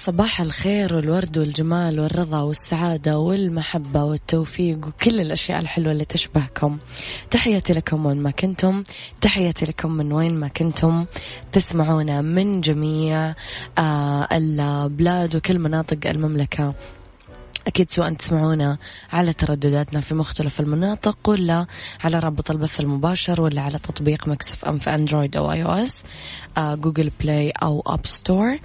صباح الخير والورد والجمال والرضا والسعادة والمحبة والتوفيق وكل الأشياء الحلوة اللي تشبهكم. تحياتي لكم وين ما كنتم. تحياتي لكم من وين ما كنتم. تسمعونا من جميع آه البلاد وكل مناطق المملكة. أكيد سواء تسمعونا على تردداتنا في مختلف المناطق ولا على رابط البث المباشر ولا على تطبيق Mix FM في Android أو iOS آه Google Play أو App Store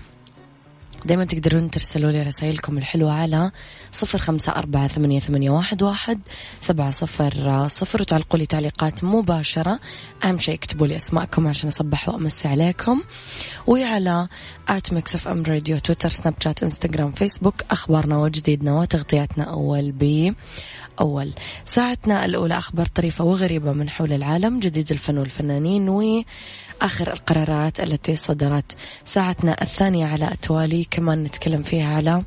دايما تقدرون ترسلوا لي رسائلكم الحلوة على صفر خمسة أربعة ثمانية, ثمانية واحد, واحد سبعة صفر صفر وتعلقوا لي تعليقات مباشرة. أهم شيء اكتبوا لي أسماءكم عشان أصبح وأمسي عليكم. وعلى at Mix FM Radio تويتر سناب شات إنستغرام فيسبوك أخبارنا وجديدنا وتغطياتنا أول بي. أول ساعتنا الأولى أخبار طريفة وغريبة من حول العالم جديد الفن والفنانين وآخر القرارات التي صدرت ساعتنا الثانية على التوالي. كمان نتكلم فيها على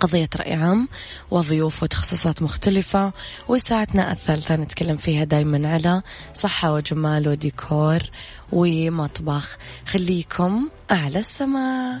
قضية رأي عام وضيوف وتخصصات مختلفة. وساعتنا الثالثة نتكلم فيها دايما على صحة وجمال وديكور ومطبخ. خليكم أعلى السماء.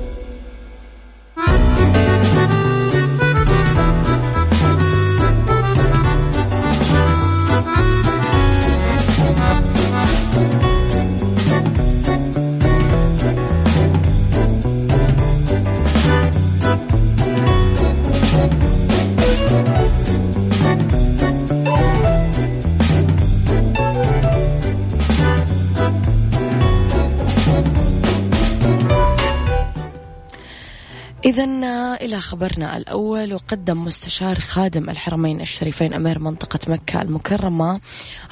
إذا إلى خبرنا الأول وقدم مستشار خادم الحرمين الشريفين أمير منطقة مكة المكرمة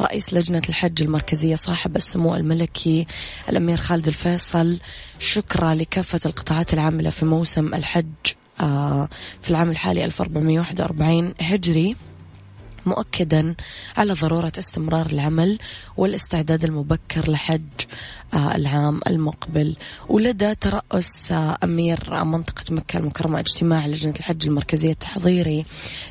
رئيس لجنة الحج المركزية صاحب السمو الملكي الأمير خالد الفيصل. شكرا لكافة القطاعات العاملة في موسم الحج آه، في العام الحالي 1441 هجري مؤكدا على ضرورة استمرار العمل والاستعداد المبكر لحج. العام المقبل. ولدى ترأس أمير منطقة مكة المكرمة اجتماع لجنة الحج المركزية التحضيري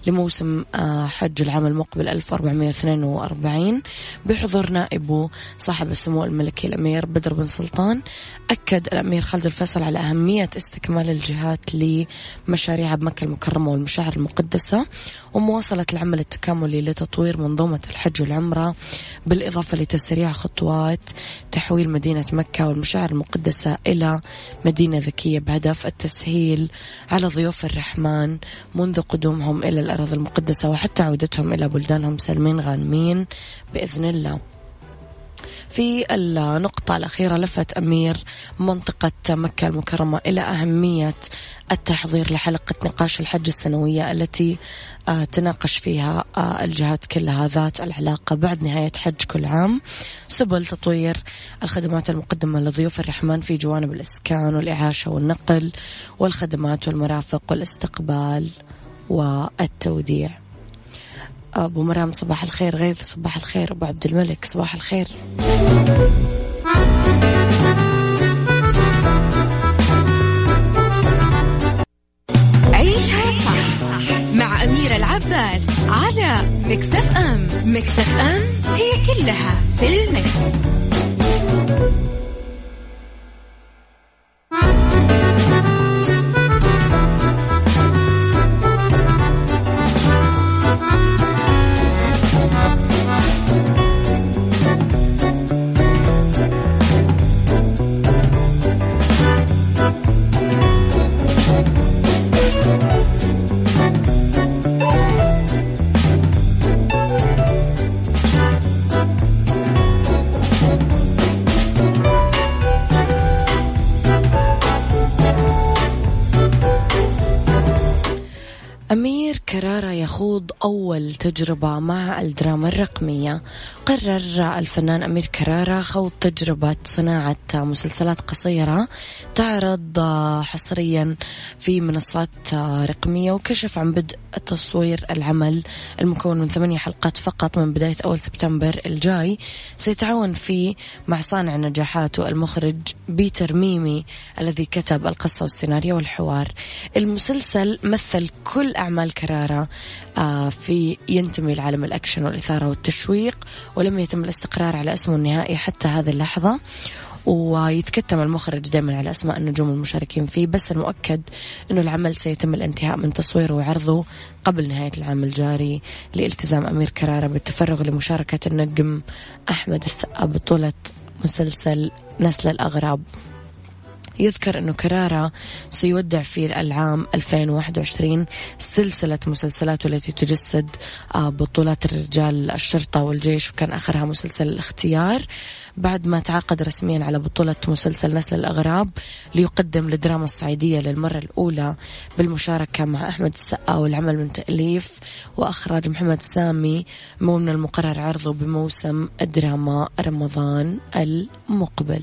لموسم آه، حج العام المقبل 1442 بحضور نائبه صاحب السمو الملكي الأمير بدر بن سلطان أكد الأمير خالد الفيصل على أهمية استكمال الجهات لمشاريع بمكة المكرمة والمشاعر المقدسة ومواصلة العمل التكاملي لتطوير منظومة الحج والعمرة بالإضافة لتسريع خطوات تحويل مدينة مكة والمشاعر المقدسة إلى مدينة ذكية بهدف التسهيل على ضيوف الرحمن منذ قدومهم إلى الأرض المقدسة وحتى عودتهم إلى بلدانهم سالمين غانمين بإذن الله. في النقطة الأخيرة لفت أمير منطقة مكة المكرمة إلى أهمية التحضير لحلقة نقاش الحج السنوية التي آه، تناقش فيها آه، الجهات كلها ذات العلاقة بعد نهاية حج كل عام. سبل تطوير الخدمات المقدمة لضيوف الرحمن في جوانب الإسكان والإعاشة والنقل والخدمات والمرافق والاستقبال والتوديع. أبو مرام صباح الخير. غيث صباح الخير. أبو عبد الملك صباح الخير. عيشها صح مع أميرة العباس على أم. Mix FM هي كلها في ال mix. تجربة مع الدراما الرقمية. قرر الفنان أمير كرارة خوض تجربة صناعة مسلسلات قصيرة تعرض حصريا في منصات رقمية وكشف عن بدء تصوير العمل المكون من ثمانية حلقات فقط من بداية أول سبتمبر الجاي. سيتعاون فيه مع صانع نجاحاته المخرج بيتر ميمي الذي كتب القصة والسيناريو والحوار. المسلسل مثل كل أعمال كرارة آه، في ينتمي لعالم الأكشن والإثارة والتشويق ولم يتم الاستقرار على أسمه النهائي حتى هذه اللحظة. ويتكتم المخرج دائما على أسماء النجوم المشاركين فيه بس المؤكد إنه العمل سيتم الانتهاء من تصويره وعرضه قبل نهاية العام الجاري لالتزام أمير كرارة بالتفرغ لمشاركة النجم أحمد السقا بطولة مسلسل نسل الأغراب. يذكر أنه كرارة سيودع في العام 2021 سلسلة مسلسلاته التي تجسد آه، بطولات الرجال الشرطة والجيش وكان آخرها مسلسل الاختيار. بعد ما تعاقد رسميا على بطولة مسلسل نسل الأغراب ليقدم الدراما الصعيدية للمرة الأولى بالمشاركة مع أحمد السقا والعمل من تأليف وأخراج محمد سامي من المقرر عرضه بموسم الدراما رمضان المقبل.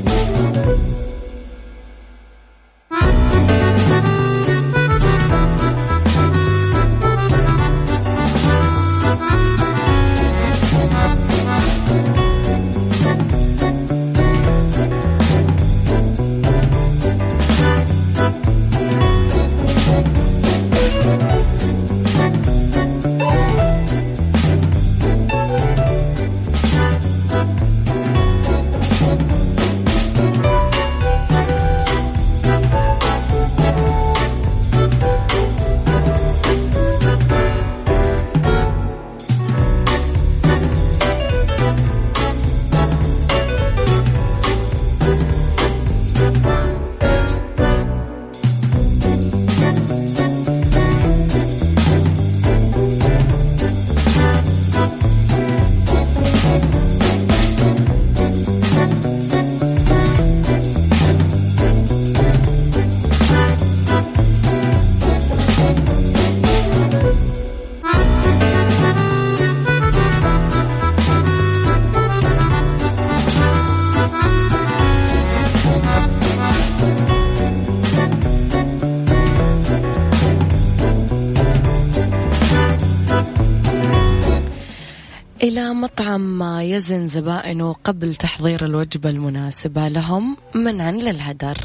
إلى مطعم يزن زبائنه قبل تحضير الوجبة المناسبة لهم منعا للهدر.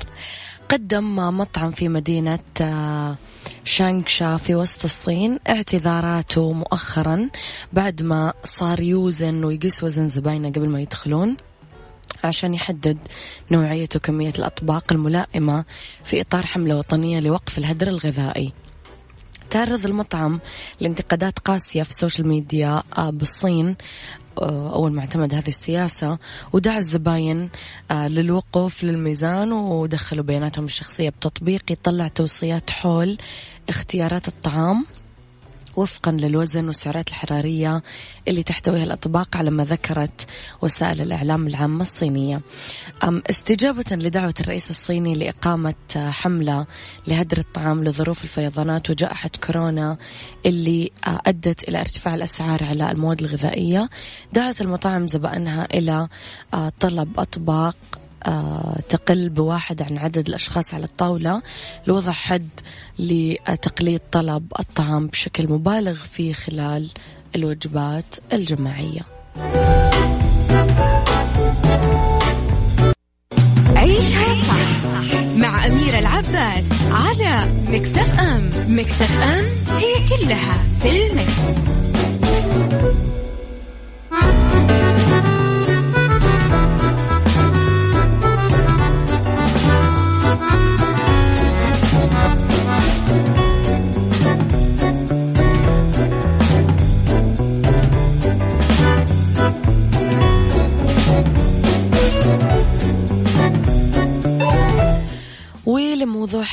قدم مطعم في مدينة آه، شانغشا في وسط الصين اعتذاراته مؤخرا بعد ما صار يوزن ويقيس وزن زباينه قبل ما يدخلون عشان يحدد نوعية وكمية الأطباق الملائمة في إطار حملة وطنية لوقف الهدر الغذائي. تعرض المطعم لانتقادات قاسية في السوشيال ميديا آه، بالصين آه، أول ما اعتمد هذه السياسة ودعا الزباين آه، للوقوف للميزان ودخلوا بياناتهم الشخصية بتطبيق يطلع توصيات حول اختيارات الطعام. وفقا للوزن والسعرات الحرارية اللي تحتويها الأطباق على ما ذكرت وسائل الإعلام العامة الصينية. استجابة لدعوة الرئيس الصيني لإقامة حملة لهدر الطعام لظروف الفيضانات وجائحة كورونا اللي أدت إلى ارتفاع الأسعار على المواد الغذائية دعت المطاعم زبائنها إلى طلب أطباق تقل بواحد عن عدد الأشخاص على الطاولة. لوضع حد لتقليد طلب الطعام بشكل مبالغ فيه خلال الوجبات الجماعية. عيشها صح مع أميرة العباس على مكتف أم. مكتف أم هي كلها في المكس.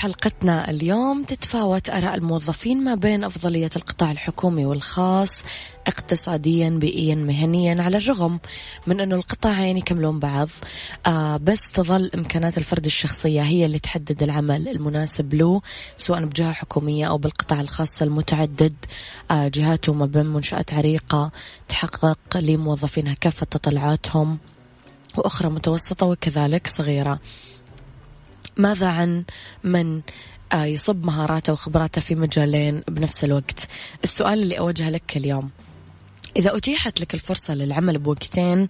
حلقتنا اليوم تتفاوت آراء الموظفين ما بين أفضلية القطاع الحكومي والخاص اقتصاديا بيئيا مهنيا على الرغم من أنه القطاعين يكملون بعض. آه بس تظل إمكانات الفرد الشخصية هي اللي تحدد العمل المناسب له سواء بجهة حكومية أو بالقطاع الخاص المتعدد. آه جهاته ما بين منشآت عريقة تحقق لموظفينها كافة تطلعاتهم وأخرى متوسطة وكذلك صغيرة. ماذا عن من آه، يصب مهاراته وخبراته في مجالين بنفس الوقت؟ السؤال اللي أوجهه لك اليوم إذا أتيحت لك الفرصة للعمل بوقتين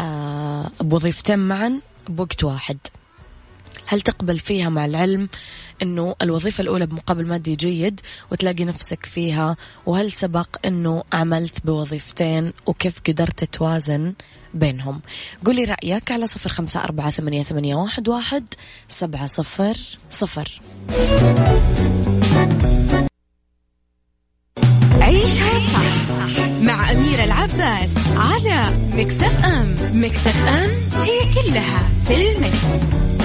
آه، بوظيفتين معا بوقت واحد. هل تقبل فيها مع العلم أنه الوظيفة الأولى بمقابل مادي جيد وتلاقي نفسك فيها؟ وهل سبق أنه عملت بوظيفتين وكيف قدرت توازن بينهم؟ قولي رأيك على صفر خمسة أربعة ثمانية, ثمانية واحد, واحد سبعة صفر صفر. عيشها صح مع أميرة العباس على مكتف أم. مكتف أم هي كلها في المكس.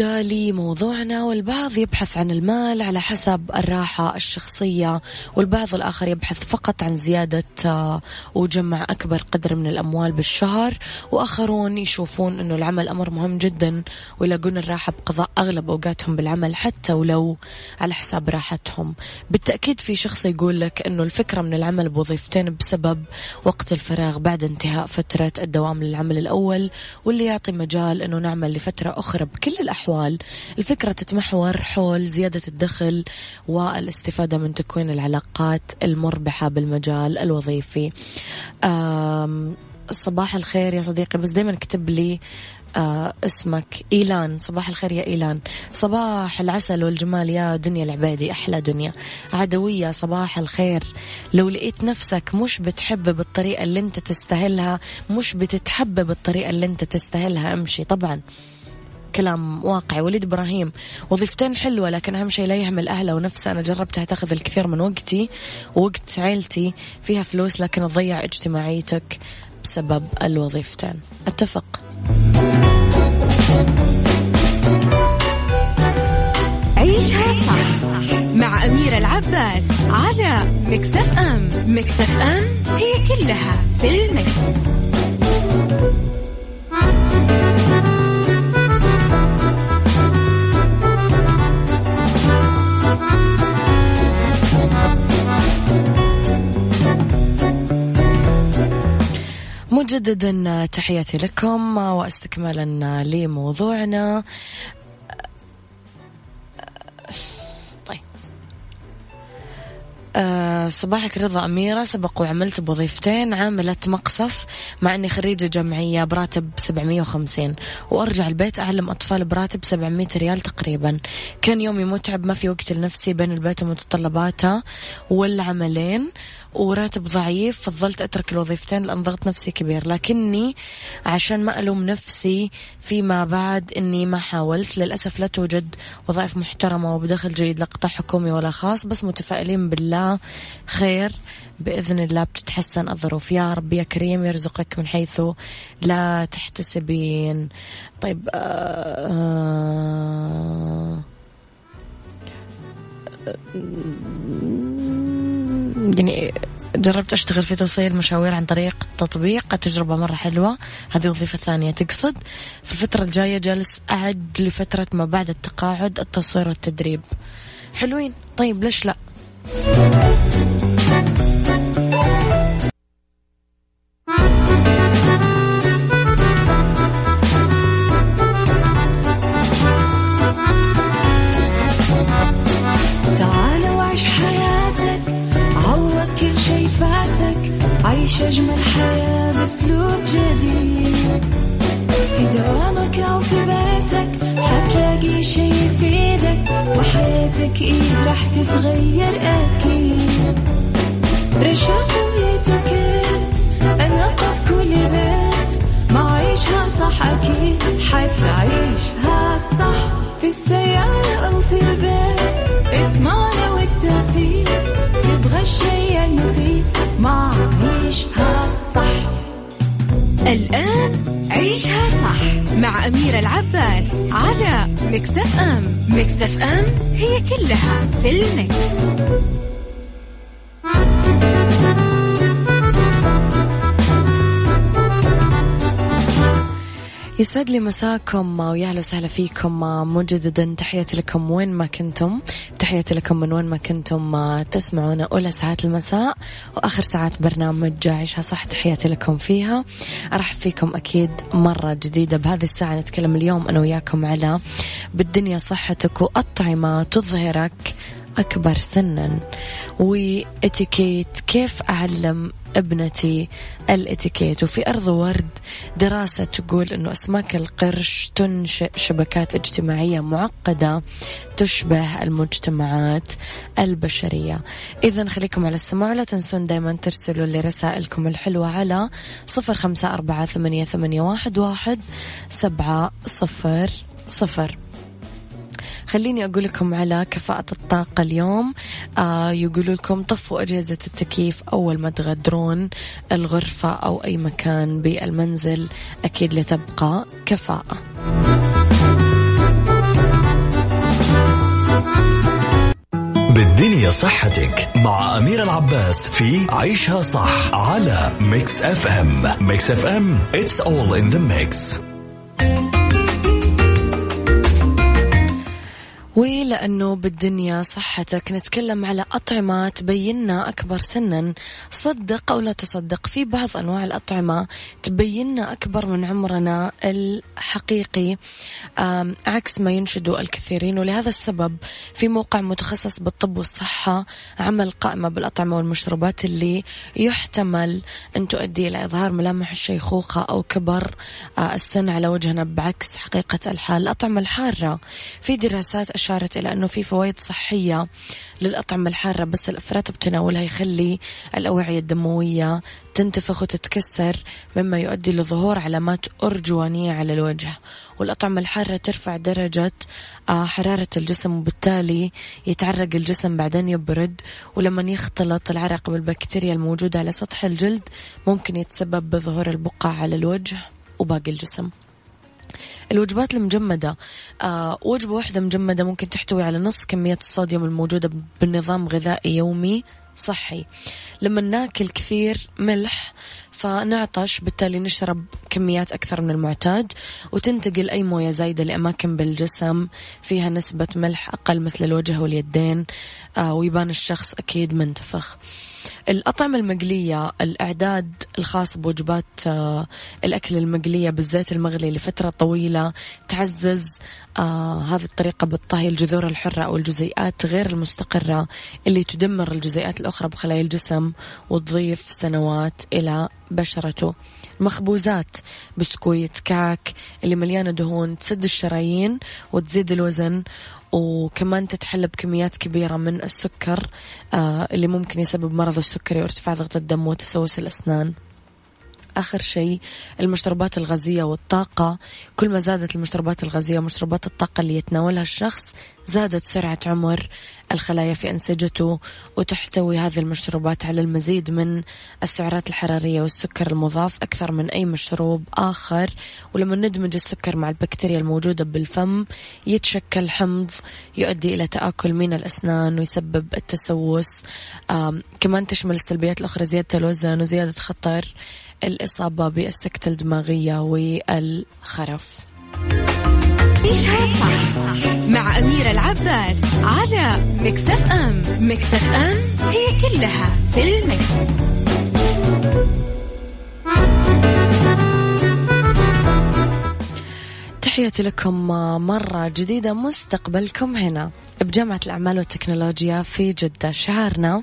عودة لموضوعنا والبعض يبحث عن المال على حسب الراحة الشخصية والبعض الآخر يبحث فقط عن زيادة آه، وجمع أكبر قدر من الأموال بالشهر وآخرون يشوفون أنه العمل أمر مهم جدا ويلاقون الراحة بقضاء أغلب أوقاتهم بالعمل حتى ولو على حساب راحتهم. بالتأكيد في شخص يقول لك أنه الفكرة من العمل بوظيفتين بسبب وقت الفراغ بعد انتهاء فترة الدوام للعمل الأول واللي يعطي مجال أنه نعمل لفترة أخرى بكل الأحوال. الفكرة تتمحور حول زيادة الدخل والاستفادة من تكوين العلاقات المربحة بالمجال الوظيفي. صباح الخير يا صديقي بس دايما اكتب لي آه اسمك. إيلان صباح الخير يا إيلان. صباح العسل والجمال يا دنيا العبادي أحلى دنيا. عدوية صباح الخير. لو لقيت نفسك مش بتحب بالطريقة اللي انت تستاهلها مش بتتحب بالطريقة اللي انت تستاهلها امشي. طبعا كلام واقعي. وليد إبراهيم وظيفتين حلوة لكن أهم شيء لا يهمل أهله ونفسه. أنا جربتها تأخذ الكثير من وقتي ووقت عيلتي فيها فلوس لكن تضيع اجتماعيتك بسبب الوظيفتين. أتفق. عيشها صح مع أميرة العباس على مكتف أم. مكتف أم هي كلها في المكس. مجددا تحياتي لكم واستكمالا لموضوعنا. طيب. أه صباحك رضا أميرة. سبق وعملت بوظيفتين. عاملة مقصف مع أني خريجة جمعية براتب 750 وأرجع البيت أعلم أطفال براتب 700 ريال تقريبا. كان يومي متعب ما في وقت لنفسي بين البيت ومتطلباته والعملين. وراتب ضعيف فضلت أترك الوظيفتين لأن ضغط نفسي كبير. لكني عشان ما ألوم نفسي فيما بعد أني ما حاولت. للأسف لا توجد وظائف محترمة وبدخل جيد لا قطاع حكومي ولا خاص بس متفائلين بالله خير بإذن الله بتتحسن الظروف. يا رب يا كريم يرزقك من حيث لا تحتسبين. طيب آه آه يعني جربت أشتغل في توصيل مشاوير عن طريق تطبيق تجربة مرة حلوة. هذه وظيفة ثانية تقصد. في الفترة الجاية جالس أعد لفترة ما بعد التقاعد التصوير والتدريب. حلوين. طيب ليش لا؟ مع أميرة العباس على مكتف أم مكتف أم هي كلها في المكس. يسعد لي مساكم ويا أهلا وسهلا فيكم مجددا. تحياتي لكم وين ما كنتم. تحياتي لكم من وين ما كنتم تسمعونا أولى ساعات المساء وآخر ساعات برنامج عيشها صح. تحياتي لكم فيها. أرحب فيكم أكيد مرة جديدة. بهذه الساعة نتكلم اليوم أنا وياكم على بالدنيا صحتك وأطعمة تظهرك أكبر سنا. وإتيكيت كيف أعلم ابنتي الاتيكيت. وفي أرض ورد دراسة تقول أنه أسماك القرش تنشئ شبكات اجتماعية معقدة تشبه المجتمعات البشرية. إذا خليكم على السماع لا تنسون دايما ترسلوا لي رسائلكم الحلوة على صفر خمسة أربعة ثمانية, واحد سبعة صفر صفر. خليني أقول لكم على كفاءة الطاقة اليوم. آه يقولوا لكم طفوا أجهزة التكييف أول ما تغادرون الغرفة أو أي مكان بالمنزل أكيد لتبقى كفاءة. بالدنيا صحتك مع أمير العباس في عيشها صح على ميكس اف ام ميكس اف ام it's all in the mix. ولأنه بالدنيا صحتك. نتكلم على أطعمة تبيننا أكبر سنا. صدق أو لا تصدق في بعض أنواع الأطعمة تبيننا أكبر من عمرنا الحقيقي. عكس ما ينشدوا الكثيرين ولهذا السبب في موقع متخصص بالطب والصحة عمل قائمة بالأطعمة والمشروبات اللي يحتمل أن تؤدي إلى إظهار ملامح الشيخوخة أو كبر آه، السن على وجهنا بعكس حقيقة الحال. الأطعمة الحارة في دراسات أشارت إلى أنه في فوائد صحية للأطعمة الحارة بس الإفراط بتناولها يخلي الأوعية الدموية تنتفخ وتتكسر مما يؤدي لظهور علامات أرجوانية على الوجه. والأطعمة الحارة ترفع درجة آه، حرارة الجسم وبالتالي يتعرق الجسم بعدين يبرد. ولما يختلط العرق بالبكتيريا الموجودة على سطح الجلد ممكن يتسبب بظهور البقع على الوجه وباقي الجسم. الوجبات المجمدة. آه وجبة واحدة مجمدة ممكن تحتوي على نص كمية الصوديوم الموجودة بالنظام غذائي يومي صحي. لما ناكل كثير ملح فنعطش بالتالي نشرب كميات أكثر من المعتاد وتنتقل أي موية زايدة لأماكن بالجسم فيها نسبة ملح أقل مثل الوجه واليدين آه ويبان الشخص أكيد منتفخ. الأطعمة المقلية الإعداد الخاص بوجبات آه الأكل المقلية بالزيت المغلي لفترة طويلة تعزز آه هذه الطريقة بالطهي الجذور الحرة أو الجزيئات غير المستقرة اللي تدمر الجزيئات الأخرى بخلايا الجسم وتضيف سنوات إلى بشرته. مخبوزات بسكويت كاك اللي مليانة دهون تسد الشرايين وتزيد الوزن وكمان تتحلى بكميات كبيرة من السكر آه اللي ممكن يسبب مرض السكري وارتفاع ضغط الدم وتسوس الأسنان. آخر شيء المشروبات الغازية والطاقة. كل ما زادت المشروبات الغازية ومشروبات الطاقة اللي يتناولها الشخص زادت سرعة عمر الخلايا في أنسجته وتحتوي هذه المشروبات على المزيد من السعرات الحرارية والسكر المضاف أكثر من أي مشروب آخر. ولما ندمج السكر مع البكتيريا الموجودة بالفم يتشكل حمض يؤدي إلى تآكل من الأسنان ويسبب التسوس. كمان تشمل السلبيات الأخرى زيادة الوزن وزيادة خطر الإصابة بالسكتة الدماغية والخرف. عيشها صح مع أميرة العباس على مكتف أم. مكتف أم هي كلها في المكس. تحياتي لكم مرة جديدة مستقبلكم هنا. بجامعة الأعمال والتكنولوجيا في جدة. شعارنا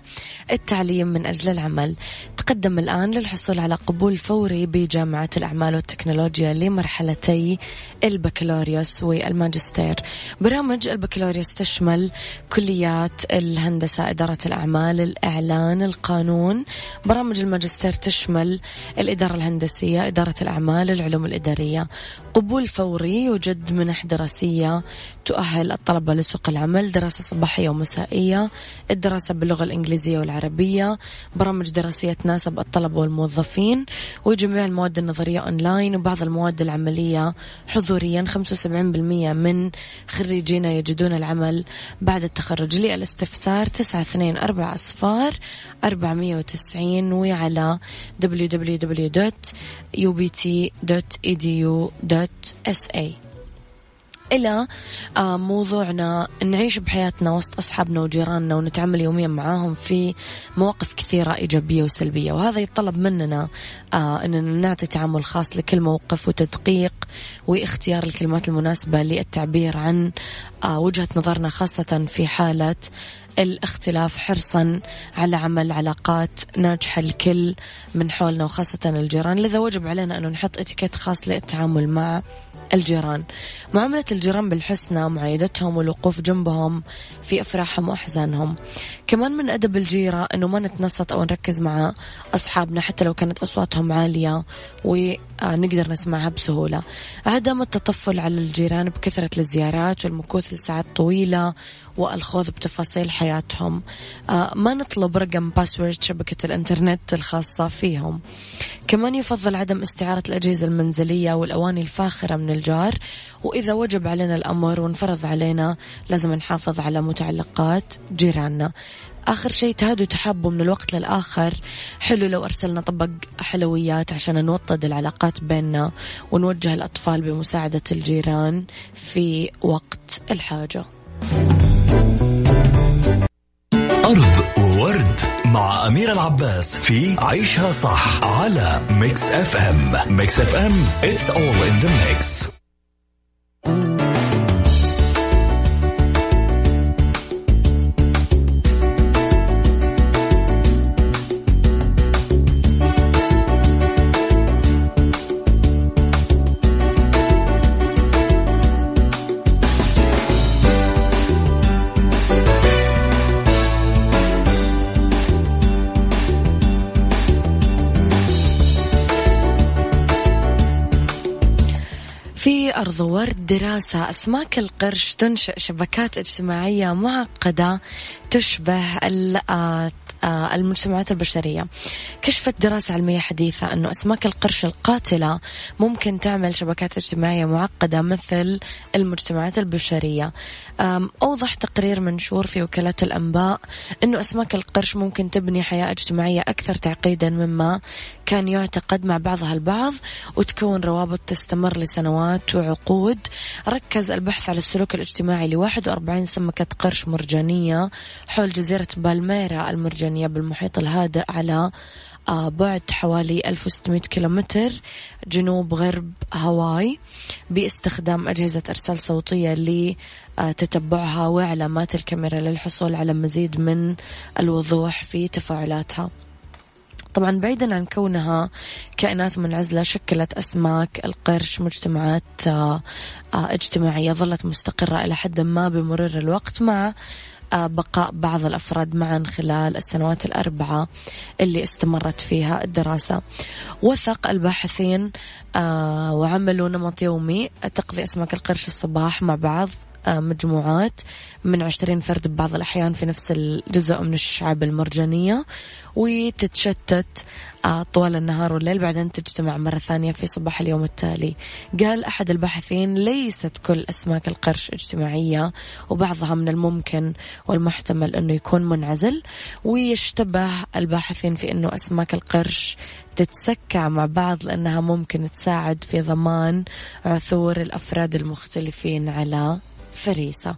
التعليم من أجل العمل. تقدم الآن للحصول على قبول فوري بجامعة الأعمال والتكنولوجيا لمرحلتي البكالوريوس والماجستير. برامج البكالوريوس تشمل كليات الهندسة إدارة الأعمال الإعلان القانون. برامج الماجستير تشمل الإدارة الهندسية إدارة الأعمال العلوم الإدارية. قبول فوري يوجد منح دراسية تؤهل الطلبة لسوق العمل دراسة صباحية ومسائية الدراسة باللغة الإنجليزية والعربية برامج دراسية تناسب الطلبة والموظفين وجميع المواد النظرية أونلاين وبعض المواد العملية حضوريا 75% من خريجينا يجدون العمل بعد التخرج. للاستفسار 924 أصفار 490 وعلى www.ubt.edu.sa إلى آه، موضوعنا نعيش بحياتنا وسط أصحابنا وجيراننا ونتعامل يوميا معاهم في مواقف كثيرة إيجابية وسلبية. وهذا يتطلب مننا آه، أننا نعطي تعامل خاص لكل موقف وتدقيق واختيار الكلمات المناسبة للتعبير عن آه، وجهة نظرنا خاصة في حالة الاختلاف حرصا على عمل علاقات ناجحة الكل من حولنا وخاصة الجيران. لذا وجب علينا أنه نحط إتيكيت خاص للتعامل مع الجيران. معاملة الجيران بالحسنى معايدتهم والوقوف جنبهم في أفراحهم وأحزانهم. كمان من أدب الجيرة أنه ما نتنصت أو نركز مع أصحابنا حتى لو كانت أصواتهم عالية ونقدر نسمعها بسهولة. عدم التطفل على الجيران بكثرة الزيارات والمكوث لساعات طويلة والخوض بتفاصيل حياتهم. آه، ما نطلب رقم باسورد شبكة الإنترنت الخاصة فيهم. كمان يفضل عدم استعارة الأجهزة المنزلية والأواني الفاخرة من الجار. وإذا وجب علينا الأمر وانفرض علينا لازم نحافظ على متعلقات جيراننا. آخر شيء تهادوا تحابوا من الوقت للآخر. حلو لو أرسلنا طبق حلويات عشان نوطد العلاقات بيننا ونوجه الأطفال بمساعدة الجيران في وقت الحاجة. Art Word مع أمير العباس في عيشها صح على ميكس اف ام ميكس اف ام it's all in the mix. ورد دراسة أسماك القرش تنشئ شبكات اجتماعية معقدة تشبه آه، المجتمعات البشرية. كشفت دراسة علمية حديثة أنه أسماك القرش القاتلة ممكن تعمل شبكات اجتماعية معقدة مثل المجتمعات البشرية. أوضح تقرير منشور في وكالة الأنباء أنه أسماك القرش ممكن تبني حياة اجتماعية أكثر تعقيدا مما كان يعتقد مع بعضها البعض وتكون روابط تستمر لسنوات وعقود. ركز البحث على السلوك الاجتماعي ل 41 سمكة قرش مرجانية حول جزيرة بالميرا المرجانية. بالمحيط الهادئ على آه، بعد حوالي 1600 كيلومتر جنوب غرب هاواي باستخدام أجهزة إرسال صوتية لتتبعها وعلامات الكاميرا للحصول على مزيد من الوضوح في تفاعلاتها. طبعا بعيدا عن كونها كائنات منعزلة شكلت أسماك القرش مجتمعات آه، آه، اجتماعية ظلت مستقرة إلى حد ما بمرور الوقت مع آه، بقاء بعض الأفراد معا خلال السنوات الأربعة اللي استمرت فيها الدراسة. وثق الباحثين وعملوا نمط يومي. تقضي أسماك القرش الصباح مع بعض. آه، مجموعات من عشرين فرد ببعض الأحيان في نفس الجزء من الشعاب المرجانية وتتشتت آه، طوال النهار والليل. بعدين تجتمع مرة ثانية في صباح اليوم التالي. قال أحد الباحثين ليست كل أسماك القرش اجتماعية وبعضها من الممكن والمحتمل أنه يكون منعزل. ويشتبه الباحثين في أنه أسماك القرش تتسكع مع بعض لأنها ممكن تساعد في ضمان عثور الأفراد المختلفين على فريسة